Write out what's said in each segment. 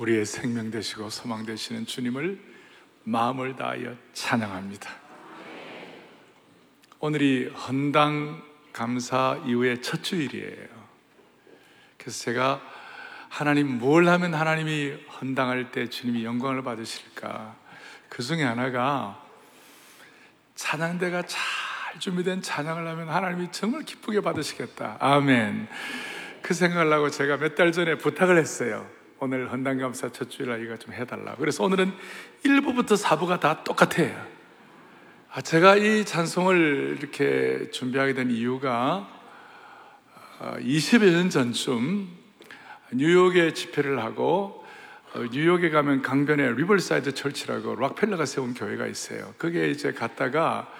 우리의 생명 되시고 소망 되시는 주님을 마음을 다하여 찬양합니다. 오늘이 헌당 감사 이후의 첫 주일이에요. 그래서 제가 하나님 뭘 하면 하나님이 헌당할 때 주님이 영광을 받으실까? 그 중에 하나가 찬양대가 잘 준비된 찬양을 하면 하나님이 정말 기쁘게 받으시겠다. 아멘. 그 생각을 하고 제가 몇 달 전에 부탁을 했어요. 오늘 헌당 감사 첫 주일날 이거 좀 해달라고. 그래서 오늘은 1부부터 4부가 다 똑같아요. 아, 제가 이 찬송을 이렇게 준비하게 된 이유가 20여 어, 년 전쯤 뉴욕에 집회를 하고 어, 뉴욕에 가면 강변에 Riverside Church라고 락펠러가 세운 교회가 있어요. 그게 이제 갔다가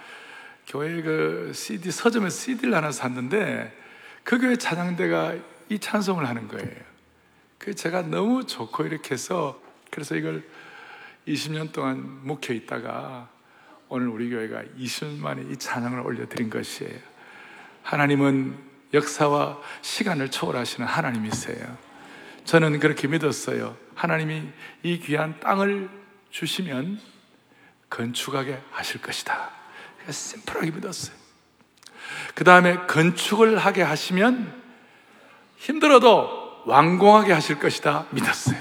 교회 그 CD 서점에 CD를 하나 샀는데 그 교회 찬양대가 이 찬송을 하는 거예요. 그 제가 너무 좋고 이렇게 해서 그래서 이걸 20년 동안 묵혀 있다가 오늘 우리 교회가 20년 만에 이 찬양을 올려드린 것이에요. 하나님은 역사와 시간을 초월하시는 하나님이세요. 저는 그렇게 믿었어요. 하나님이 이 귀한 땅을 주시면 건축하게 하실 것이다. 심플하게 믿었어요. 그 다음에 건축을 하게 하시면 힘들어도 완공하게 하실 것이다 믿었어요.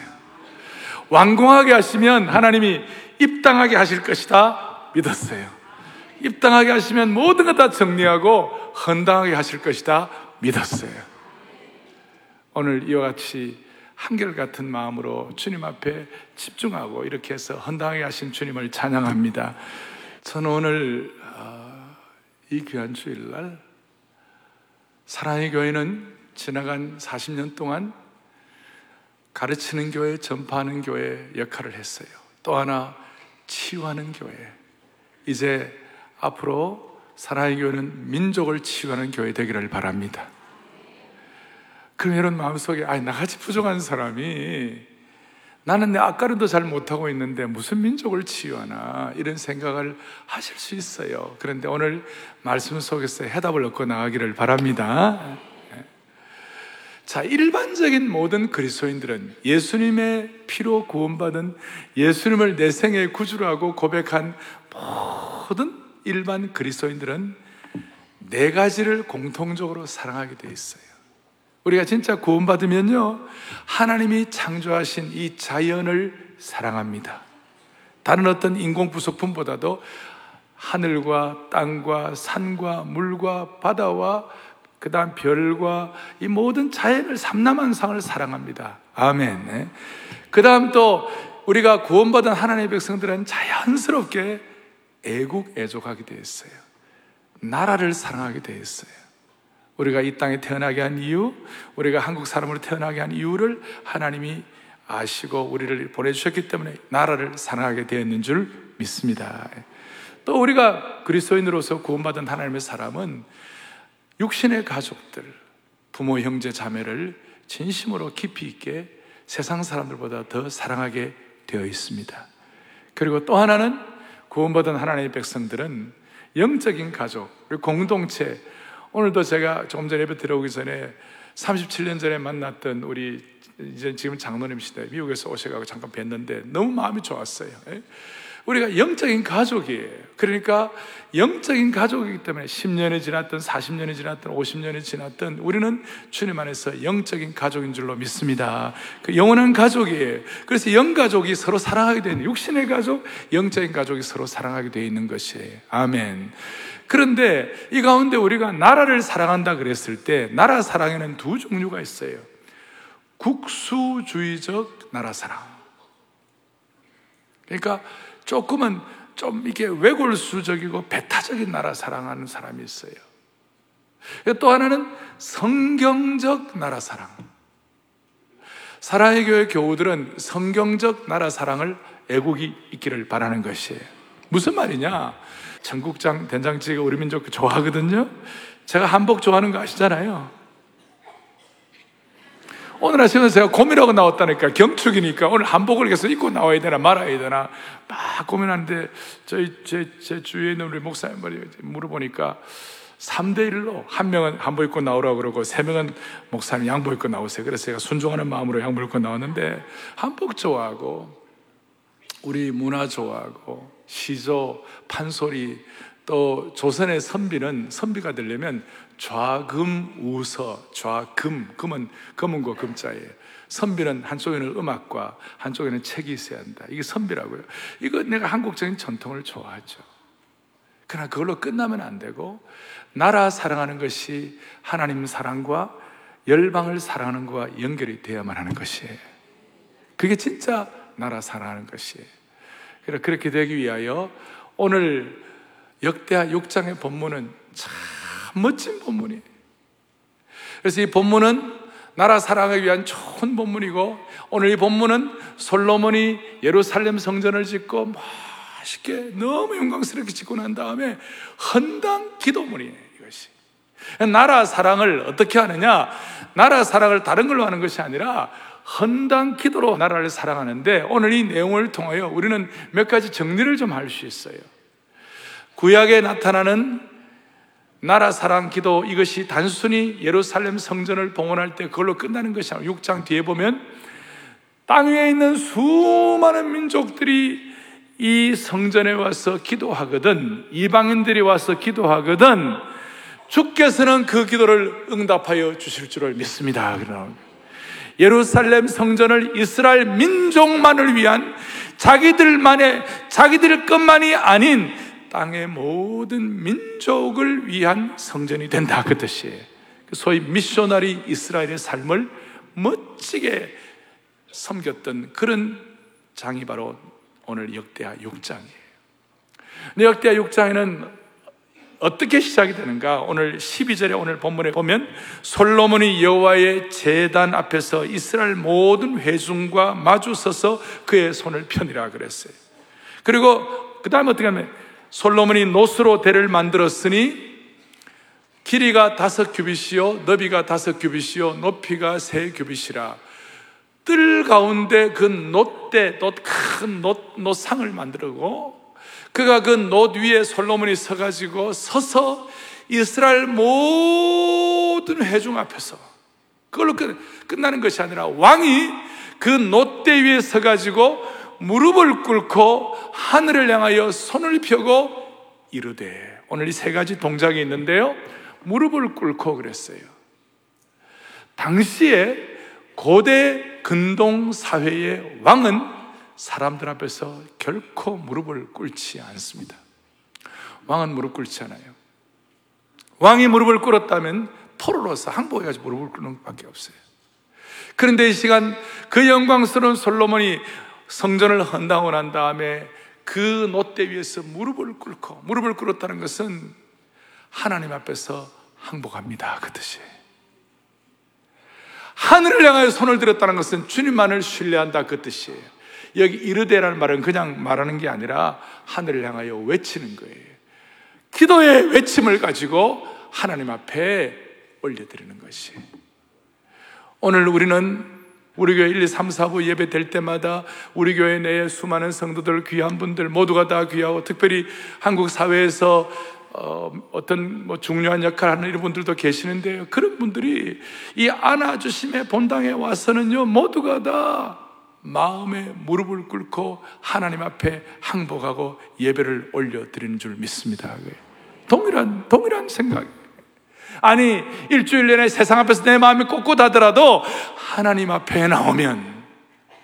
완공하게 하시면 하나님이 입당하게 하실 것이다 믿었어요. 입당하게 하시면 모든 것 다 정리하고 헌당하게 하실 것이다 믿었어요. 오늘 이와 같이 한결같은 마음으로 주님 앞에 집중하고 이렇게 해서 헌당하게 하신 주님을 찬양합니다. 저는 오늘 어, 이 귀한 주일날 사랑의 교회는 지나간 40년 동안 가르치는 교회, 전파하는 교회 역할을 했어요. 또 하나 치유하는 교회. 이제 앞으로 사랑의 교회는 민족을 치유하는 교회 되기를 바랍니다. 그럼 이런 마음속에 아 나같이 부족한 사람이 나는 내 앞가림도 잘 못하고 있는데 무슨 민족을 치유하나 이런 생각을 하실 수 있어요. 그런데 오늘 말씀 속에서 해답을 얻고 나가기를 바랍니다. 자, 일반적인 모든 그리스도인들은 예수님의 피로 구원받은 예수님을 내 생의 구주로 하고 고백한 모든 일반 그리스도인들은 네 가지를 공통적으로 사랑하게 되어 있어요. 우리가 진짜 구원받으면요, 하나님이 창조하신 이 자연을 사랑합니다. 다른 어떤 인공 부속품보다도 하늘과 땅과 산과 물과 바다와 그 다음 별과 이 모든 자연을 삼남한상을 사랑합니다. 아멘. 네. 그 다음 또 우리가 구원받은 하나님의 백성들은 자연스럽게 애국 애족하게 되었어요. 나라를 사랑하게 되었어요. 우리가 이 땅에 태어나게 한 이유, 우리가 한국 사람으로 태어나게 한 이유를 하나님이 아시고 우리를 보내주셨기 때문에 나라를 사랑하게 되었는 줄 믿습니다. 또 우리가 그리스도인으로서 구원받은 하나님의 사람은 육신의 가족들, 부모, 형제, 자매를 진심으로 깊이 있게 세상 사람들보다 더 사랑하게 되어 있습니다. 그리고 또 하나는 구원받은 하나님의 백성들은 영적인 가족, 공동체, 오늘도 제가 조금 전에 예배 들어오기 전에 37년 전에 만났던 우리 이제 지금 장로님이시다. 미국에서 오셔가지고 잠깐 뵀는데 너무 마음이 좋았어요. 예? 우리가 영적인 가족이에요. 그러니까 영적인 가족이기 때문에 10년이 지났든 40년이 지났든 50년이 지났든 우리는 주님 안에서 영적인 가족인 줄로 믿습니다. 그 영원한 가족이에요. 그래서 영가족이 서로 사랑하게 되는 육신의 가족, 영적인 가족이 서로 사랑하게 되어 있는 것이에요. 아멘. 그런데 이 가운데 우리가 나라를 사랑한다 그랬을 때 나라 사랑에는 두 종류가 있어요. 국수주의적 나라 사랑. 그러니까 조금은 좀 이게 외골수적이고 배타적인 나라 사랑하는 사람이 있어요. 또 하나는 성경적 나라 사랑. 사랑의 교회 교우들은 성경적 나라 사랑을 애국이 있기를 바라는 것이에요. 무슨 말이냐? 전국장 된장찌개 우리 민족 좋아하거든요. 제가 한복 좋아하는 거 아시잖아요. 오늘 아침에 제가 고민하고 나왔다니까. 경축이니까. 오늘 한복을 계속 입고 나와야 되나 말아야 되나. 막 고민하는데 저희 제, 제 주위에 있는 우리 목사님 물어보니까 3대 1로 한 명은 한복 입고 나오라고 그러고 세 명은 목사님 양복 입고 나오세요. 그래서 제가 순종하는 마음으로 양복 입고 나왔는데 한복 좋아하고 우리 문화 좋아하고 시조, 판소리 또 조선의 선비는 선비가 되려면 좌금 우서 좌금 금은 금은고 금자예요. 선비는 한쪽에는 음악과 한쪽에는 책이 있어야 한다. 이게 선비라고요. 이거 내가 한국적인 전통을 좋아하죠. 그러나 그걸로 끝나면 안 되고 나라 사랑하는 것이 하나님 사랑과 열방을 사랑하는 것과 연결이 되어야만 하는 것이에요. 그게 진짜 나라 사랑하는 것이에요. 그렇게 되기 위하여 오늘 역대하 6장의 본문은 참 멋진 본문이에요. 그래서 이 본문은 나라 사랑을 위한 좋은 본문이고 오늘 이 본문은 솔로몬이 예루살렘 성전을 짓고 맛있게 너무 영광스럽게 짓고 난 다음에 헌당 기도문이에요, 이것이. 나라 사랑을 어떻게 하느냐? 나라 사랑을 다른 걸로 하는 것이 아니라 헌당 기도로 나라를 사랑하는데 오늘 이 내용을 통하여 우리는 몇 가지 정리를 좀 할 수 있어요. 구약에 나타나는 나라 사랑 기도 이것이 단순히 예루살렘 성전을 봉헌할 때 그걸로 끝나는 것이 아니라 6장 뒤에 보면 땅 위에 있는 수많은 민족들이 이 성전에 와서 기도하거든 이방인들이 와서 기도하거든 주께서는 그 기도를 응답하여 주실 줄을 믿습니다. 그러나 예루살렘 성전을 이스라엘 민족만을 위한 자기들만의 자기들 것만이 아닌 땅의 모든 민족을 위한 성전이 된다 그 뜻이에요. 소위 미셔너리 이스라엘의 삶을 멋지게 섬겼던 그런 장이 바로 오늘 역대하 6장이에요. 역대하 6장에는 어떻게 시작이 되는가? 오늘 12절에 오늘 본문에 보면 솔로몬이 여호와의 제단 앞에서 이스라엘 모든 회중과 마주 서서 그의 손을 편이라 그랬어요. 그리고 그 다음에 어떻게 하면 솔로몬이 노스로 대를 만들었으니 길이가 다섯 규빗이요 너비가 다섯 규빗이요 높이가 세 규빗이라. 뜰 가운데 그 놋대 놋큰 놋, 놋상을 만들고 그가 그 놋 위에 솔로몬이 서가지고 서서 이스라엘 모든 회중 앞에서 그걸로 끝, 끝나는 것이 아니라 왕이 그 놋대 위에 서가지고 무릎을 꿇고 하늘을 향하여 손을 펴고 이르되 오늘 이 세 가지 동작이 있는데요. 무릎을 꿇고 그랬어요. 당시에 고대 근동 사회의 왕은 사람들 앞에서 결코 무릎을 꿇지 않습니다. 왕은 무릎 꿇지 않아요. 왕이 무릎을 꿇었다면 포로로서 항복해 가지고 무릎을 꿇는 것밖에 없어요. 그런데 이 시간 그 영광스러운 솔로몬이 성전을 난 다음에 그 놋대 위에서 무릎을 꿇고 무릎을 꿇었다는 것은 하나님 앞에서 항복합니다. 그 뜻이에요. 하늘을 향하여 손을 들었다는 것은 주님만을 신뢰한다. 그 뜻이에요. 여기 이르되라는 말은 그냥 말하는 게 아니라 하늘을 향하여 외치는 거예요. 기도의 외침을 가지고 하나님 앞에 올려드리는 것이. 오늘 우리는 우리 교회 1, 2, 3, 4부 예배 될 때마다 우리 교회 내에 수많은 성도들, 귀한 분들 모두가 다 귀하고 특별히 한국 사회에서 어, 어떤 뭐 중요한 역할을 하는 이런 분들도 계시는데요. 그런 분들이 이 안아주심의 본당에 와서는요, 모두가 다 마음에 무릎을 꿇고 하나님 앞에 항복하고 예배를 올려드리는 줄 믿습니다. 동일한, 동일한 생각. 아니, 일주일 내내 세상 앞에서 내 마음이 꼿꼿하더라도 하나님 앞에 나오면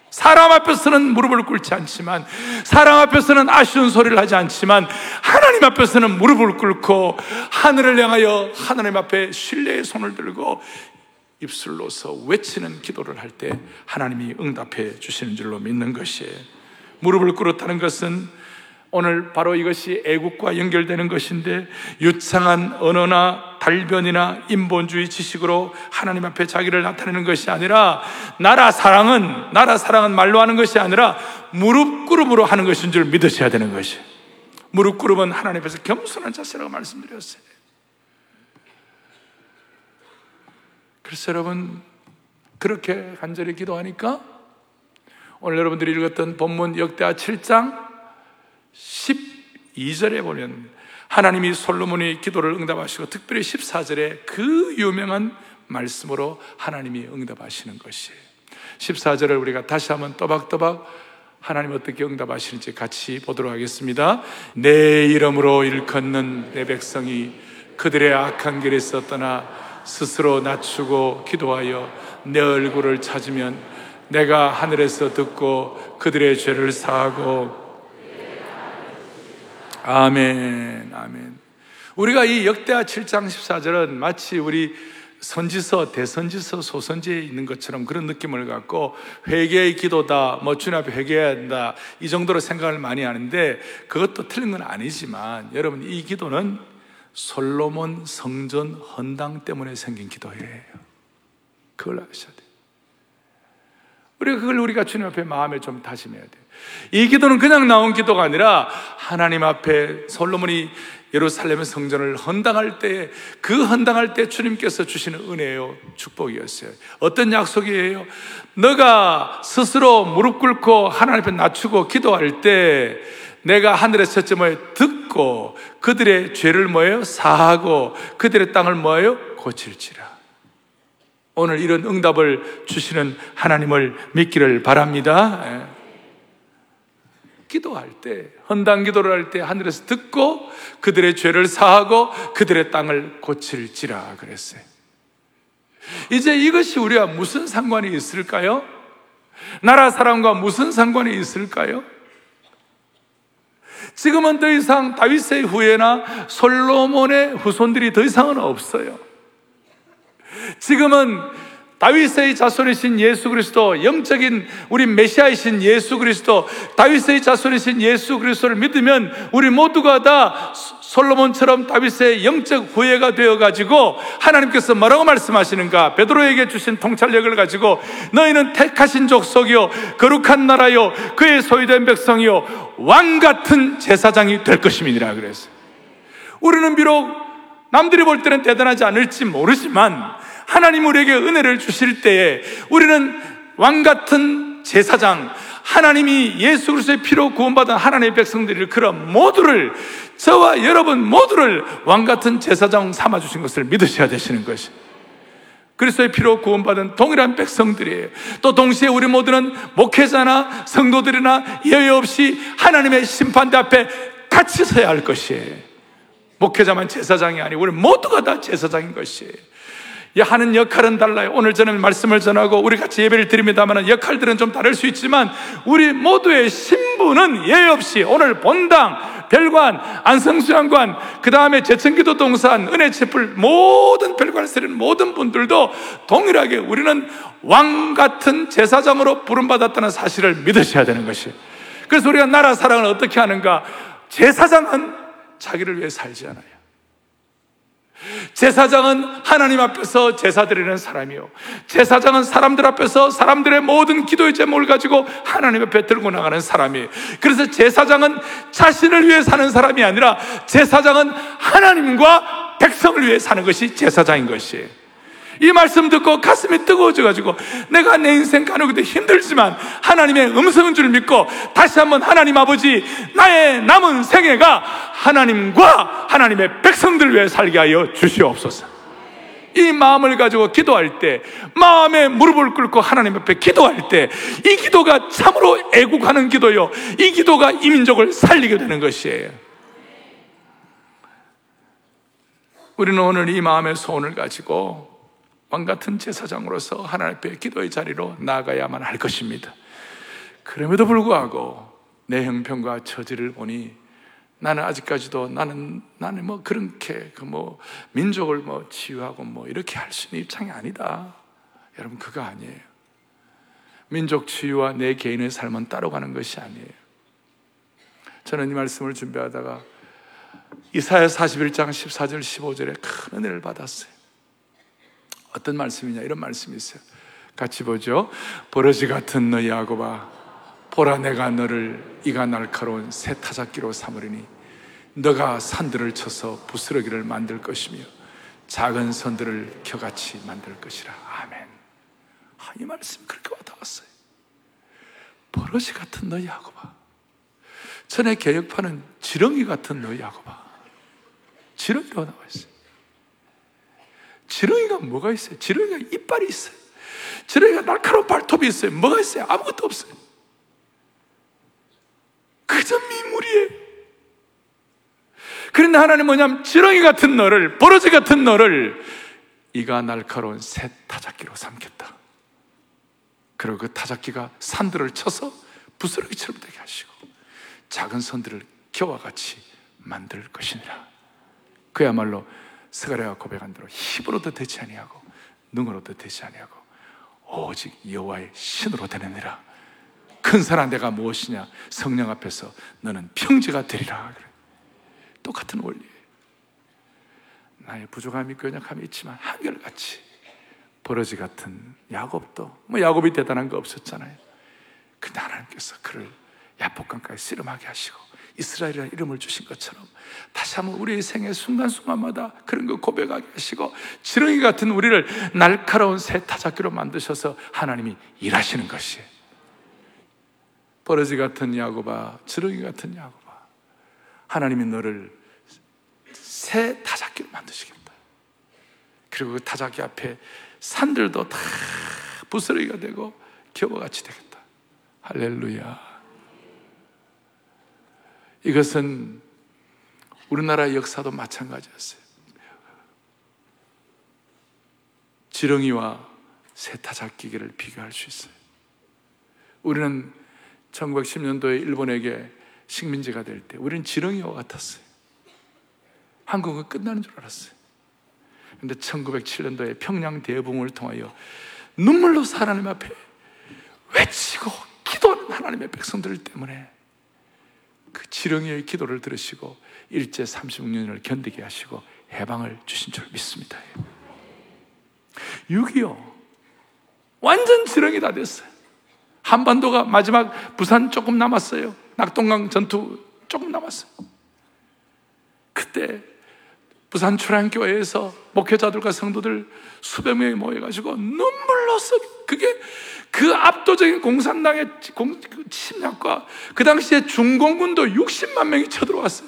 사람 앞에서는 무릎을 꿇지 않지만 사람 앞에서는 아쉬운 소리를 하지 않지만 하나님 앞에서는 무릎을 꿇고 하늘을 향하여 하나님 앞에 신뢰의 손을 들고 입술로서 외치는 기도를 할 때 하나님이 응답해 주시는 줄로 믿는 것이에요. 무릎을 꿇었다는 것은 오늘 바로 이것이 애국과 연결되는 것인데 유창한 언어나 달변이나 인본주의 지식으로 하나님 앞에 자기를 나타내는 것이 아니라 나라 사랑은 나라 사랑은 말로 하는 것이 아니라 무릎 꿇음으로 하는 것인 줄 믿으셔야 되는 것이. 무릎 꿇음은 하나님 앞에서 겸손한 자세라고 말씀드렸어요. 그래서 여러분 그렇게 간절히 기도하니까 오늘 여러분들이 읽었던 본문 역대하 7장 12절에 보면 하나님이 솔로몬의 기도를 응답하시고 특별히 14절에 그 유명한 말씀으로 하나님이 응답하시는 것이에요. 14절을 우리가 다시 한번 또박또박 하나님 어떻게 응답하시는지 같이 보도록 하겠습니다. 내 이름으로 일컫는 내 백성이 그들의 악한 길에서 떠나 스스로 낮추고 기도하여 내 얼굴을 찾으면 내가 하늘에서 듣고 그들의 죄를 사하고 아멘, 아멘. 우리가 이 역대하 7장 14절은 마치 우리 선지서, 대선지서, 소선지에 있는 것처럼 그런 느낌을 갖고 회개의 기도다, 뭐 주님 앞에 회개해야 한다, 이 정도로 생각을 많이 하는데 그것도 틀린 건 아니지만 여러분 이 기도는 솔로몬 성전 헌당 때문에 생긴 기도예요. 그걸 아셔야 돼요. 우리가 그걸 우리가 주님 앞에 마음에 좀 다짐해야 돼요. 이 기도는 그냥 나온 기도가 아니라 하나님 앞에 솔로몬이 예루살렘의 성전을 헌당할 때, 그 헌당할 때 주님께서 주시는 은혜요, 축복이었어요. 어떤 약속이에요? 너가 스스로 무릎 꿇고 하나님 앞에 낮추고 기도할 때, 내가 하늘의 첫점을 듣고 그들의 죄를 뭐예요? 사하고 그들의 땅을 뭐예요? 고칠지라. 오늘 이런 응답을 주시는 하나님을 믿기를 바랍니다. 예. 기도할 때, 헌당 기도를 할 때 하늘에서 듣고 그들의 죄를 사하고 그들의 땅을 고칠지라 그랬어요. 이제 이것이 우리와 무슨 상관이 있을까요? 나라 사람과 무슨 상관이 있을까요? 지금은 더 이상 다윗의 후예나 솔로몬의 후손들이 더 이상은 없어요. 지금은 다윗의 자손이신 예수 그리스도, 영적인 우리 메시아이신 예수 그리스도, 다윗의 자손이신 예수 그리스도를 믿으면 우리 모두가 다 솔로몬처럼 다윗의 영적 후예가 되어 가지고 하나님께서 뭐라고 말씀하시는가? 베드로에게 주신 통찰력을 가지고 너희는 택하신 족속이요 거룩한 나라요 그의 소유된 백성이요 왕 같은 제사장이 될 것임이니라 그랬어요. 우리는 비록 남들이 볼 때는 대단하지 않을지 모르지만 하나님 우리에게 은혜를 주실 때에 우리는 왕 같은 제사장, 하나님이 예수 그리스도의 피로 구원받은 하나님의 백성들을 그런 모두를 저와 여러분 모두를 왕 같은 제사장 삼아 주신 것을 믿으셔야 되시는 것이. 그리스도의 피로 구원받은 동일한 백성들이에요. 또 동시에 우리 모두는 목회자나 성도들이나 예외 없이 하나님의 심판대 앞에 같이 서야 할 것이에요. 목회자만 제사장이 아니고 우리 모두가 다 제사장인 것이에요. 하는 역할은 달라요. 오늘 저는 말씀을 전하고 우리 같이 예배를 드립니다만 역할들은 좀 다를 수 있지만 우리 모두의 신분은 예외 없이 오늘 본당, 별관, 안성수양관, 그 다음에 제천기도 동산, 은혜체풀 모든 별관을 쓰는 모든 분들도 동일하게 우리는 왕 같은 제사장으로 부름받았다는 사실을 믿으셔야 되는 것이. 그래서 우리가 나라 사랑을 어떻게 하는가? 제사장은 자기를 위해 살지 않아요. 제사장은 하나님 앞에서 제사 드리는 사람이요. 제사장은 사람들 앞에서 사람들의 모든 기도의 제목을 가지고 하나님 앞에 들고 나가는 사람이에요. 그래서 제사장은 자신을 위해 사는 사람이 아니라 제사장은 하나님과 백성을 위해 사는 것이 제사장인 것이에요. 이 말씀 듣고 가슴이 뜨거워져가지고 내가 내 인생 가는것도 힘들지만 하나님의 음성인 줄 믿고 다시 한번 하나님 아버지 나의 남은 생애가 하나님과 하나님의 백성들 위해 살게 하여 주시옵소서. 이 마음을 가지고 기도할 때, 마음에 무릎을 꿇고 하나님 앞에 기도할 때, 이 기도가 참으로 애국하는 기도요. 이 기도가 이민족을 살리게 되는 것이에요. 우리는 오늘 이 마음의 소원을 가지고 왕 같은 제사장으로서 하나님 앞에 기도의 자리로 나가야만 할 것입니다. 그럼에도 불구하고 내 형편과 처지를 보니 나는 아직까지도 나는 나는 뭐 그렇게 그 뭐 민족을 뭐 치유하고 뭐 이렇게 할 수 있는 입장이 아니다. 여러분 그거 아니에요. 민족 치유와 내 개인의 삶은 따로 가는 것이 아니에요. 저는 이 말씀을 준비하다가 이사야 41장 14절 15절에 큰 은혜를 받았어요. 어떤 말씀이냐 이런 말씀이 있어요. 같이 보죠. 버러지 같은 너희 야곱아 보라 내가 너를 이가 날카로운 새 타작기로 삼으리니 너가 산들을 쳐서 부스러기를 만들 것이며 작은 선들을 겨같이 만들 것이라. 아멘. 아, 이 말씀이 그렇게 와닿았어요. 버러지 같은 너희 야곱아. 전에 개혁파는 지렁이 같은 너희 야곱아. 지렁이라고 나와 있어요. 지렁이가 뭐가 있어요? 지렁이가 이빨이 있어요. 지렁이가 날카로운 발톱이 있어요. 뭐가 있어요? 아무것도 없어요. 그저 미물이에요. 그런데 하나님 뭐냐면 지렁이 같은 너를, 버러지 같은 너를 이가 날카로운 새 타작기로 삼겠다. 그리고 그 타작기가 산들을 쳐서 부스러기처럼 되게 하시고 작은 선들을 겨와 같이 만들 것이니라. 그야말로 스가랴가 고백한 대로 힘으로도 되지 아니하고 능으로도 되지 아니하고 오직 여호와의 신으로 되느니라. 큰 사람 내가 무엇이냐? 성령 앞에서 너는 평지가 되리라. 그래. 똑같은 원리예요. 나의 부족함이 연약함이 있지만 한결같이 버러지 같은 야곱도 뭐 야곱이 대단한 거 없었잖아요. 근데 하나님께서 그를 야복강까지 씨름하게 하시고 이스라엘이라는 이름을 주신 것처럼 다시 한번 우리의 생애 순간순간마다 그런 거 고백하게 하시고 지렁이 같은 우리를 날카로운 새 타작기로 만드셔서 하나님이 일하시는 것이에요. 버러지 같은 야곱아, 지렁이 같은 야곱아, 하나님이 너를 새 타작기로 만드시겠다. 그리고 그 타작기 앞에 산들도 다 부스러기가 되고 겨우같이 되겠다. 할렐루야. 이것은 우리나라 역사도 마찬가지였어요. 지렁이와 세타 잡기기를 비교할 수 있어요. 우리는 1910년도에 일본에게 식민지가 될 때 우리는 지렁이와 같았어요. 한국은 끝나는 줄 알았어요. 근데 1907년도에 평양 대붕을 통하여 눈물로 하나님 앞에 외치고 기도하는 하나님의 백성들 때문에 그 지렁이의 기도를 들으시고 일제 36년을 견디게 하시고 해방을 주신 줄 믿습니다. 6.25 완전 지렁이 다 됐어요. 한반도가 마지막 부산 조금 남았어요. 낙동강 전투 조금 남았어요. 그때 부산 출안교회에서 목회자들과 성도들 수백 명이 모여가지고 눈물로 써 그게 그 압도적인 공산당의 그 침략과 그 당시에 중공군도 60만 명이 쳐들어왔어요.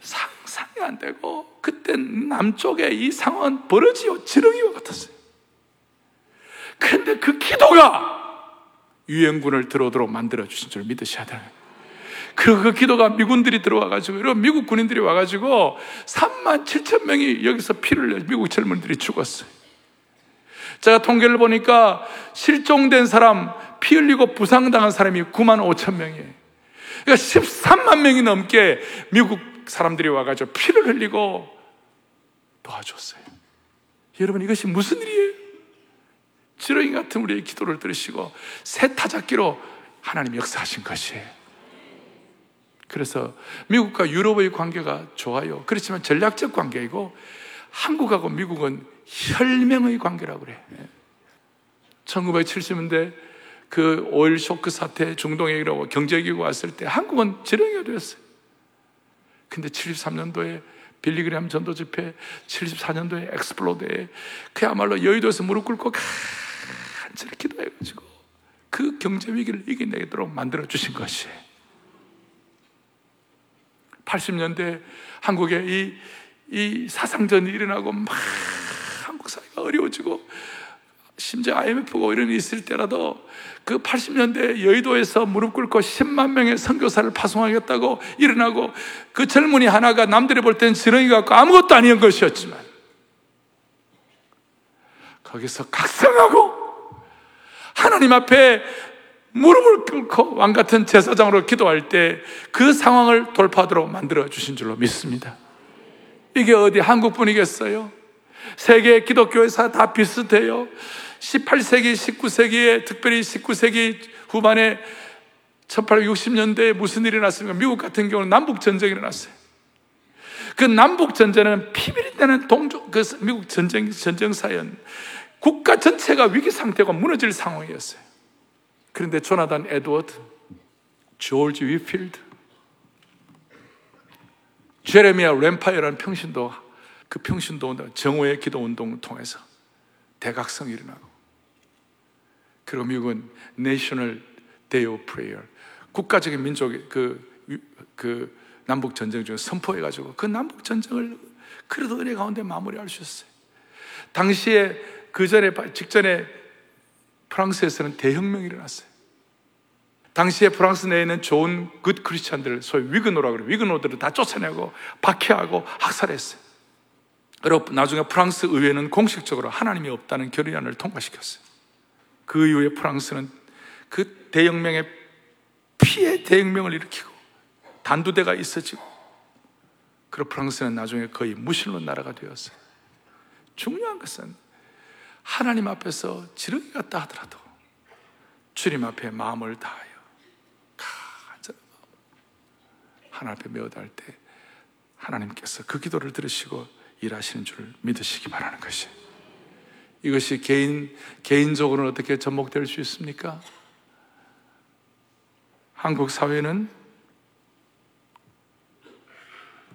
상상이 안 되고 그때 남쪽에 이 상황은 벌어지요 지렁이와 같았어요. 그런데 그 기도가 유엔군을 들어오도록 만들어 주신 줄 믿으셔야 돼요. 그리고 그 기도가 미군들이 들어와가지고, 이런 미국 군인들이 와가지고 3만 7천 명이 여기서 피를 내 미국 젊은들이 죽었어요. 제가 통계를 보니까 실종된 사람, 피 흘리고 부상당한 사람이 9만 5천 명이에요. 그러니까 13만 명이 넘게 미국 사람들이 와가지고 피를 흘리고 도와줬어요. 여러분, 이것이 무슨 일이에요? 지렁이 같은 우리의 기도를 들으시고 새 타작기로 하나님 역사하신 것이에요. 그래서 미국과 유럽의 관계가 좋아요. 그렇지만 전략적 관계이고 한국하고 미국은 혈맹의 관계라고 그래. 1970년대 그 오일 쇼크 사태 중동에 이러고 경제기구 왔을 때 한국은 지렁이가 되었어요. 근데 73년도에 빌리 그레이엄 전도 집회, 74년도에 엑스플로에 그야말로 여의도에서 무릎 꿇고 간절히 기도해가지고 그 경제 위기를 이겨내도록 만들어 주신 것이에요. 80년대 한국에 이, 이 사상전이 일어나고 막 사회가 어려워지고 심지어 IMF가 이런 일이 있을 때라도 그 80년대 여의도에서 무릎 꿇고 10만 명의 선교사를 파송하겠다고 일어나고 그 젊은이 하나가 남들이 볼 때는 지렁이 같고 아무것도 아닌 것이었지만 거기서 각성하고 하나님 앞에 무릎을 꿇고 왕 같은 제사장으로 기도할 때 그 상황을 돌파하도록 만들어 주신 줄로 믿습니다. 이게 어디 한국뿐이겠어요? 세계 기독교회사 다 비슷해요. 18세기, 19세기에, 특별히 19세기 후반에 1860년대에 무슨 일이 났습니까? 미국 같은 경우는 남북 전쟁이 일어났어요. 그 남북 전쟁은 피비린 되는 동족, 그 미국 전쟁, 전쟁 사연. 국가 전체가 위기 상태가 무너질 상황이었어요. 그런데 조나단 에드워드, 조지 위필드, 제레미아 램파이어라는 평신도 그 평신도 운동, 정오의 기도 운동을 통해서 대각성이 일어나고 그리고 미국은 National Day of Prayer 국가적인 민족의 그, 그 남북 전쟁 중에 선포해가지고 그 남북 전쟁을 그래도 은혜 가운데 마무리할 수 있었어요. 당시에 그 전에 직전에 프랑스에서는 대혁명이 일어났어요. 당시에 프랑스 내에 있는 좋은 good Christian들, 소위 위그노라고 그래요. 위그노들을 다 쫓아내고 박해하고 학살했어요. 그리고 나중에 프랑스 의회는 공식적으로 하나님이 없다는 결의안을 통과시켰어요. 그 이후에 프랑스는 그 대혁명의 피해 대혁명을 일으키고 단두대가 있어지고 그리고 프랑스는 나중에 거의 무신론 나라가 되었어요. 중요한 것은 하나님 앞에서 지르기 같다 하더라도 주님 앞에 마음을 다하여 간절한 하나님 앞에 매어달 때 하나님께서 그 기도를 들으시고 일하시는 줄 믿으시기 바라는 것이 이것이 개인 개인적으로는 어떻게 접목될 수 있습니까? 한국 사회는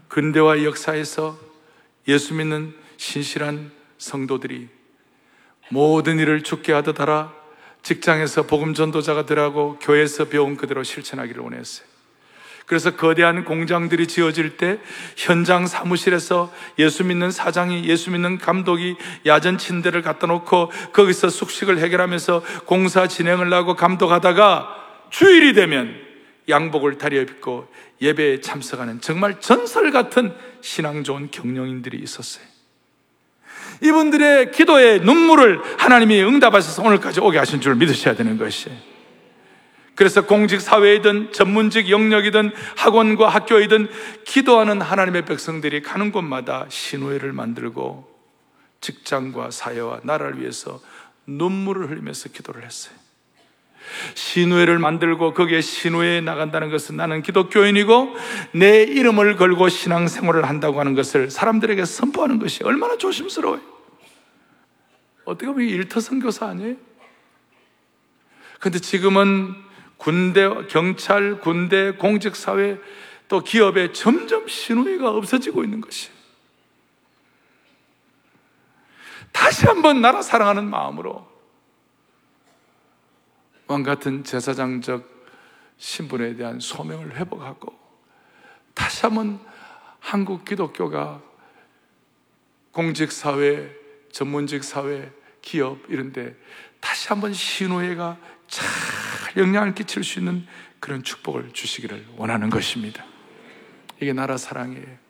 근대화 역사에서 예수 믿는 신실한 성도들이 모든 일을 죽게 하듯 하라 직장에서 복음 전도자가 되라고 교회에서 배운 그대로 실천하기를 원했어요. 그래서 거대한 공장들이 지어질 때 현장 사무실에서 예수 믿는 사장이 예수 믿는 감독이 야전 침대를 갖다 놓고 거기서 숙식을 해결하면서 공사 진행을 하고 감독하다가 주일이 되면 양복을 다려입고 예배에 참석하는 정말 전설 같은 신앙 좋은 경영인들이 있었어요. 이분들의 기도의 눈물을 하나님이 응답하셔서 오늘까지 오게 하신 줄 믿으셔야 되는 것이에요. 그래서 공직 사회이든 전문직 영역이든 학원과 학교이든 기도하는 하나님의 백성들이 가는 곳마다 신우회를 만들고 직장과 사회와 나라를 위해서 눈물을 흘리면서 기도를 했어요. 신우회를 만들고 거기에 신우회에 나간다는 것은 나는 기독교인이고 내 이름을 걸고 신앙생활을 한다고 하는 것을 사람들에게 선포하는 것이 얼마나 조심스러워요. 어떻게 보면 일터 선교사 아니에요? 근데 지금은 군대, 경찰, 군대, 공직사회, 또 기업에 점점 신우회가 없어지고 있는 것이. 다시 한번 나라 사랑하는 마음으로 왕 같은 제사장적 신분에 대한 소명을 회복하고 다시 한번 한국 기독교가 공직 사회, 전문직 사회, 기업 이런데 다시 한번 신호회가 잘 영향을 끼칠 수 있는 그런 축복을 주시기를 원하는 것입니다. 이게 나라 사랑이에요.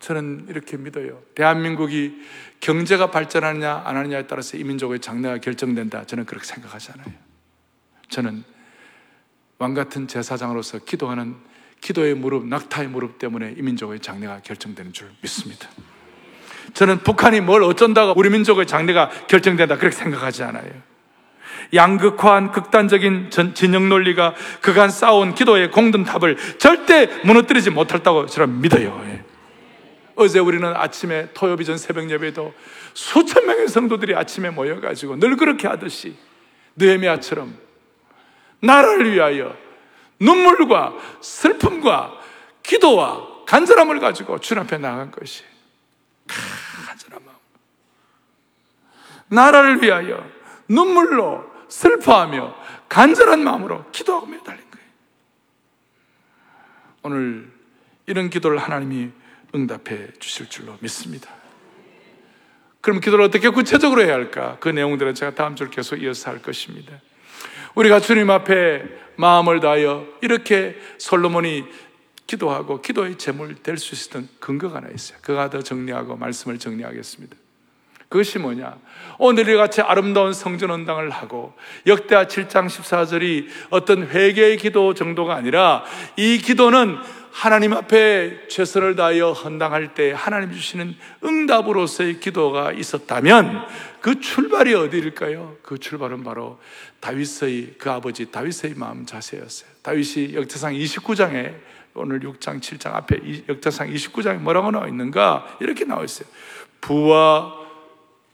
저는 이렇게 믿어요. 대한민국이 경제가 발전하느냐 안 하느냐에 따라서 이민족의 장래가 결정된다. 저는 그렇게 생각하지 않아요. 저는 왕 같은 제사장으로서 기도하는 기도의 무릎, 낙타의 무릎 때문에 이민족의 장래가 결정되는 줄 믿습니다. 저는 북한이 뭘 어쩐다고 우리 민족의 장래가 결정된다 그렇게 생각하지 않아요. 양극화한 극단적인 진영 논리가 그간 쌓아온 기도의 공든탑을 절대 무너뜨리지 못할다고 저는 믿어요. 예. 어제 우리는 아침에 토요비 전 새벽 예배도 수천 명의 성도들이 아침에 모여가지고 늘 그렇게 하듯이 느헤미야처럼 나라를 위하여 눈물과 슬픔과 기도와 간절함을 가지고 주님 앞에 나간 것이 간절한 마음. 나라를 위하여 눈물로 슬퍼하며 간절한 마음으로 기도하고 매달린 거예요. 오늘 이런 기도를 하나님이 응답해 주실 줄로 믿습니다. 그럼 기도를 어떻게 구체적으로 해야 할까? 그 내용들은 제가 다음 주 계속 이어서 할 것입니다. 우리가 주님 앞에 마음을 다하여 이렇게 솔로몬이 기도하고 기도의 제물 될 수 있었던 근거가 하나 있어요. 그가 더 정리하고 말씀을 정리하겠습니다. 그것이 뭐냐? 오늘 이 같이 아름다운 성전 원당을 하고 역대하 7장 14절이 어떤 회개의 기도 정도가 아니라 이 기도는 하나님 앞에 최선을 다하여 헌당할 때 하나님 주시는 응답으로서의 기도가 있었다면 그 출발이 어디일까요? 그 출발은 바로 다윗의 그 아버지 다윗의 마음 자세였어요. 다윗이 역대상 29장에 오늘 6장, 7장 앞에 역대상 29장에 뭐라고 나와 있는가? 이렇게 나와 있어요. 부와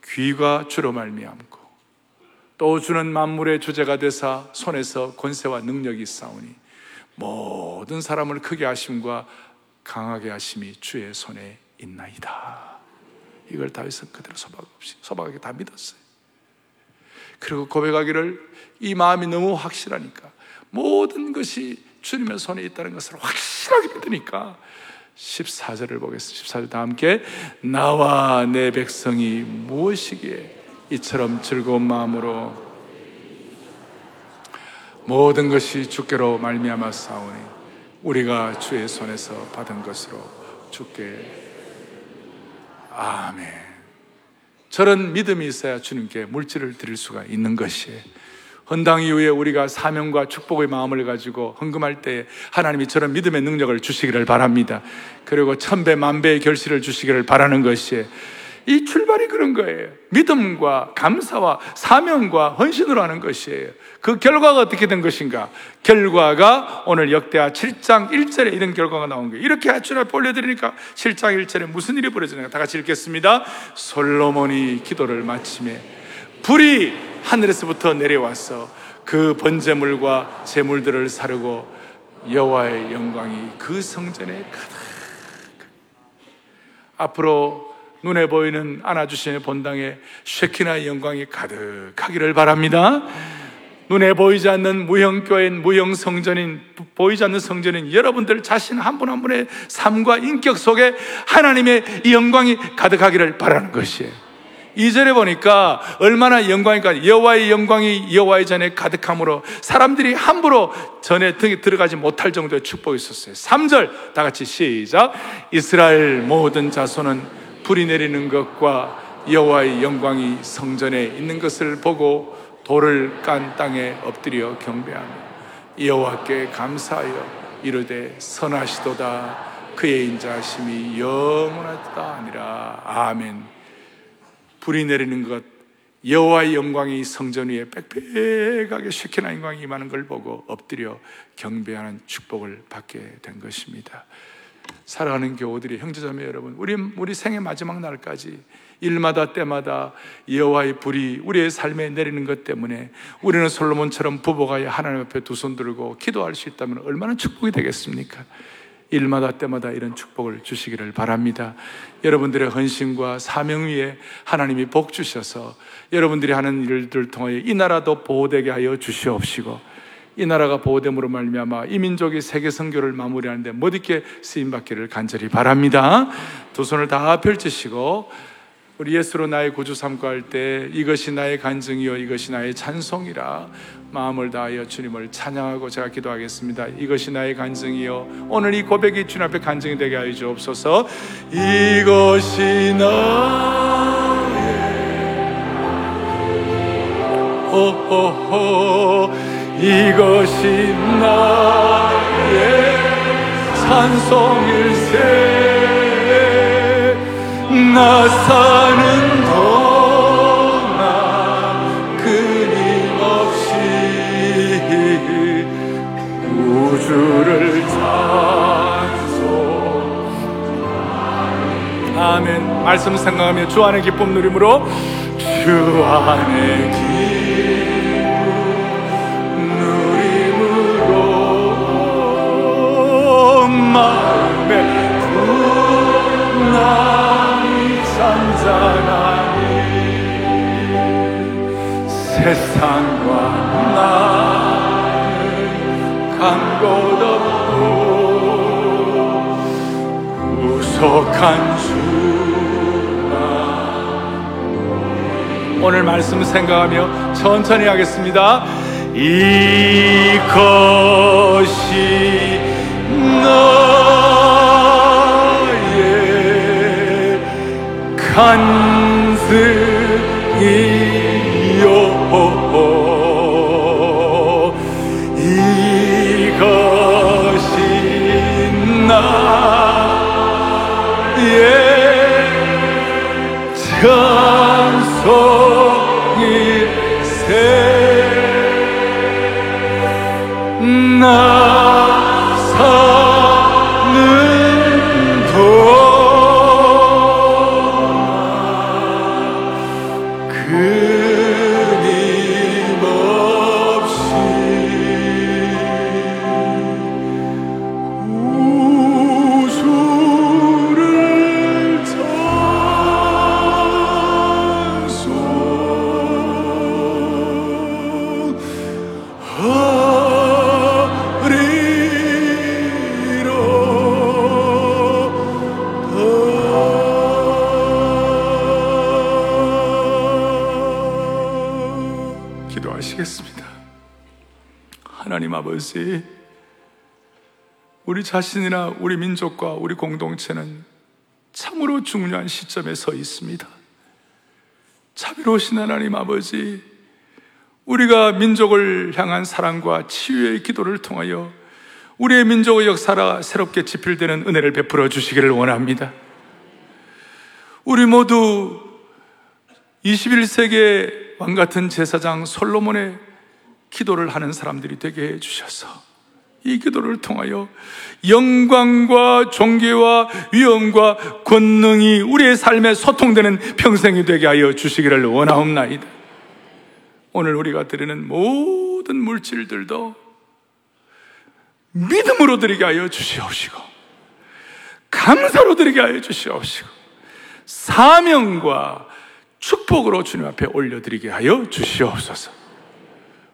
귀가 주로 말미암고 또 주는 만물의 주제가 되사 손에서 권세와 능력이 싸우니 모든 사람을 크게 하심과 강하게 하심이 주의 손에 있나이다. 이걸 다윗은 그대로 소박 없이 소박하게 다 믿었어요. 그리고 고백하기를 이 마음이 너무 확실하니까 모든 것이 주님의 손에 있다는 것을 확실하게 믿으니까 14절을 보겠습니다. 14절 다 함께 나와 내 백성이 무엇이기에 이처럼 즐거운 마음으로 모든 것이 주께로 말미암아 싸우니 우리가 주의 손에서 받은 것으로 주께 아멘. 저런 믿음이 있어야 주님께 물질을 드릴 수가 있는 것이에요. 헌당 이후에 우리가 사명과 축복의 마음을 가지고 헌금할 때 하나님이 저런 믿음의 능력을 주시기를 바랍니다. 그리고 천배 만배의 결실을 주시기를 바라는 것이에요. 이 출발이 그런 거예요. 믿음과 감사와 사명과 헌신으로 하는 것이에요. 그 결과가 어떻게 된 것인가? 결과가 오늘 역대하 7장 1절에 이런 결과가 나온 거예요. 이렇게 주님 앞에 올려드리니까 7장 1절에 무슨 일이 벌어지는가? 다 같이 읽겠습니다. 솔로몬이 기도를 마침에 불이 하늘에서부터 내려와서 그 번제물과 제물들을 사르고 여호와의 영광이 그 성전에 가득 앞으로 눈에 보이는 안아주시는 본당에 쉐키나 영광이 가득하기를 바랍니다. 눈에 보이지 않는 무형교인, 무형성전인, 보이지 않는 성전인 여러분들 자신 한 분 한 분의 삶과 인격 속에 하나님의 영광이 가득하기를 바라는 것이에요. 이절에 보니까 얼마나 영광이까 여호와의 영광이 여호와의 전에 가득함으로 사람들이 함부로 전에 들어가지 못할 정도의 축복이 있었어요. 3절 다 같이 시작. 이스라엘 모든 자손은 불이 내리는 것과 여호와의 영광이 성전에 있는 것을 보고 돌을 깐 땅에 엎드려 경배하며 여호와께 감사하여 이르되 선하시도다 그의 인자하심이 영원하다 아니라 아멘 불이 내리는 것 여호와의 영광이 성전 위에 빽빽하게 쉐키나 영광이 임하는 걸 보고 엎드려 경배하는 축복을 받게 된 것입니다 사랑하는 교우들이 형제자매 여러분, 우리 우리 생의 마지막 날까지 일마다 때마다 여호와의 불이 우리의 삶에 내리는 것 때문에 우리는 솔로몬처럼 부부가 하나님 앞에 두 손 들고 기도할 수 있다면 얼마나 축복이 되겠습니까? 일마다 때마다 이런 축복을 주시기를 바랍니다. 여러분들의 헌신과 사명 위에 하나님이 복 주셔서 여러분들이 하는 일들을 통하여 이 나라도 보호되게 하여 주시옵시고 이 나라가 보호됨으로 말미암아 이 민족이 세계 선교를 마무리하는데 못 있게 쓰임 받기를 간절히 바랍니다. 두 손을 다 펼치시고 우리 예수로 나의 구주 삼고 할 때 이것이 나의 간증이요 이것이 나의 찬송이라 마음을 다하여 주님을 찬양하고 제가 기도하겠습니다. 이것이 나의 간증이요 오늘 이 고백이 주님 앞에 간증이 되게 하여 주옵소서. 이것이 나의 호호호 이것이 나의 찬송일세 나 사는 동안 끊임없이 우주를 찬송. 말씀 생각하며 주 안의 기쁨 누림으로 주 안의 기쁨 마음에 분함 이 잔잔하니 세상과 나는 간곳 없고 우석한 주가 오늘 말씀 생각하며 천천히 하겠습니다. 이것이 나 간증이요 이것이 나의 찬송 자신이나 우리 민족과 우리 공동체는 참으로 중요한 시점에 서 있습니다. 자비로우신 하나님 아버지, 우리가 민족을 향한 사랑과 치유의 기도를 통하여 우리의 민족의 역사가 새롭게 지필되는 은혜를 베풀어 주시기를 원합니다. 우리 모두 21세기의 왕 같은 제사장 솔로몬의 기도를 하는 사람들이 되게 해 주셔서 이 기도를 통하여 영광과 존귀와 위엄과 권능이 우리의 삶에 소통되는 평생이 되게 하여 주시기를 원하옵나이다. 오늘 우리가 드리는 모든 물질들도 믿음으로 드리게 하여 주시옵시고, 감사로 드리게 하여 주시옵시고, 사명과 축복으로 주님 앞에 올려드리게 하여 주시옵소서.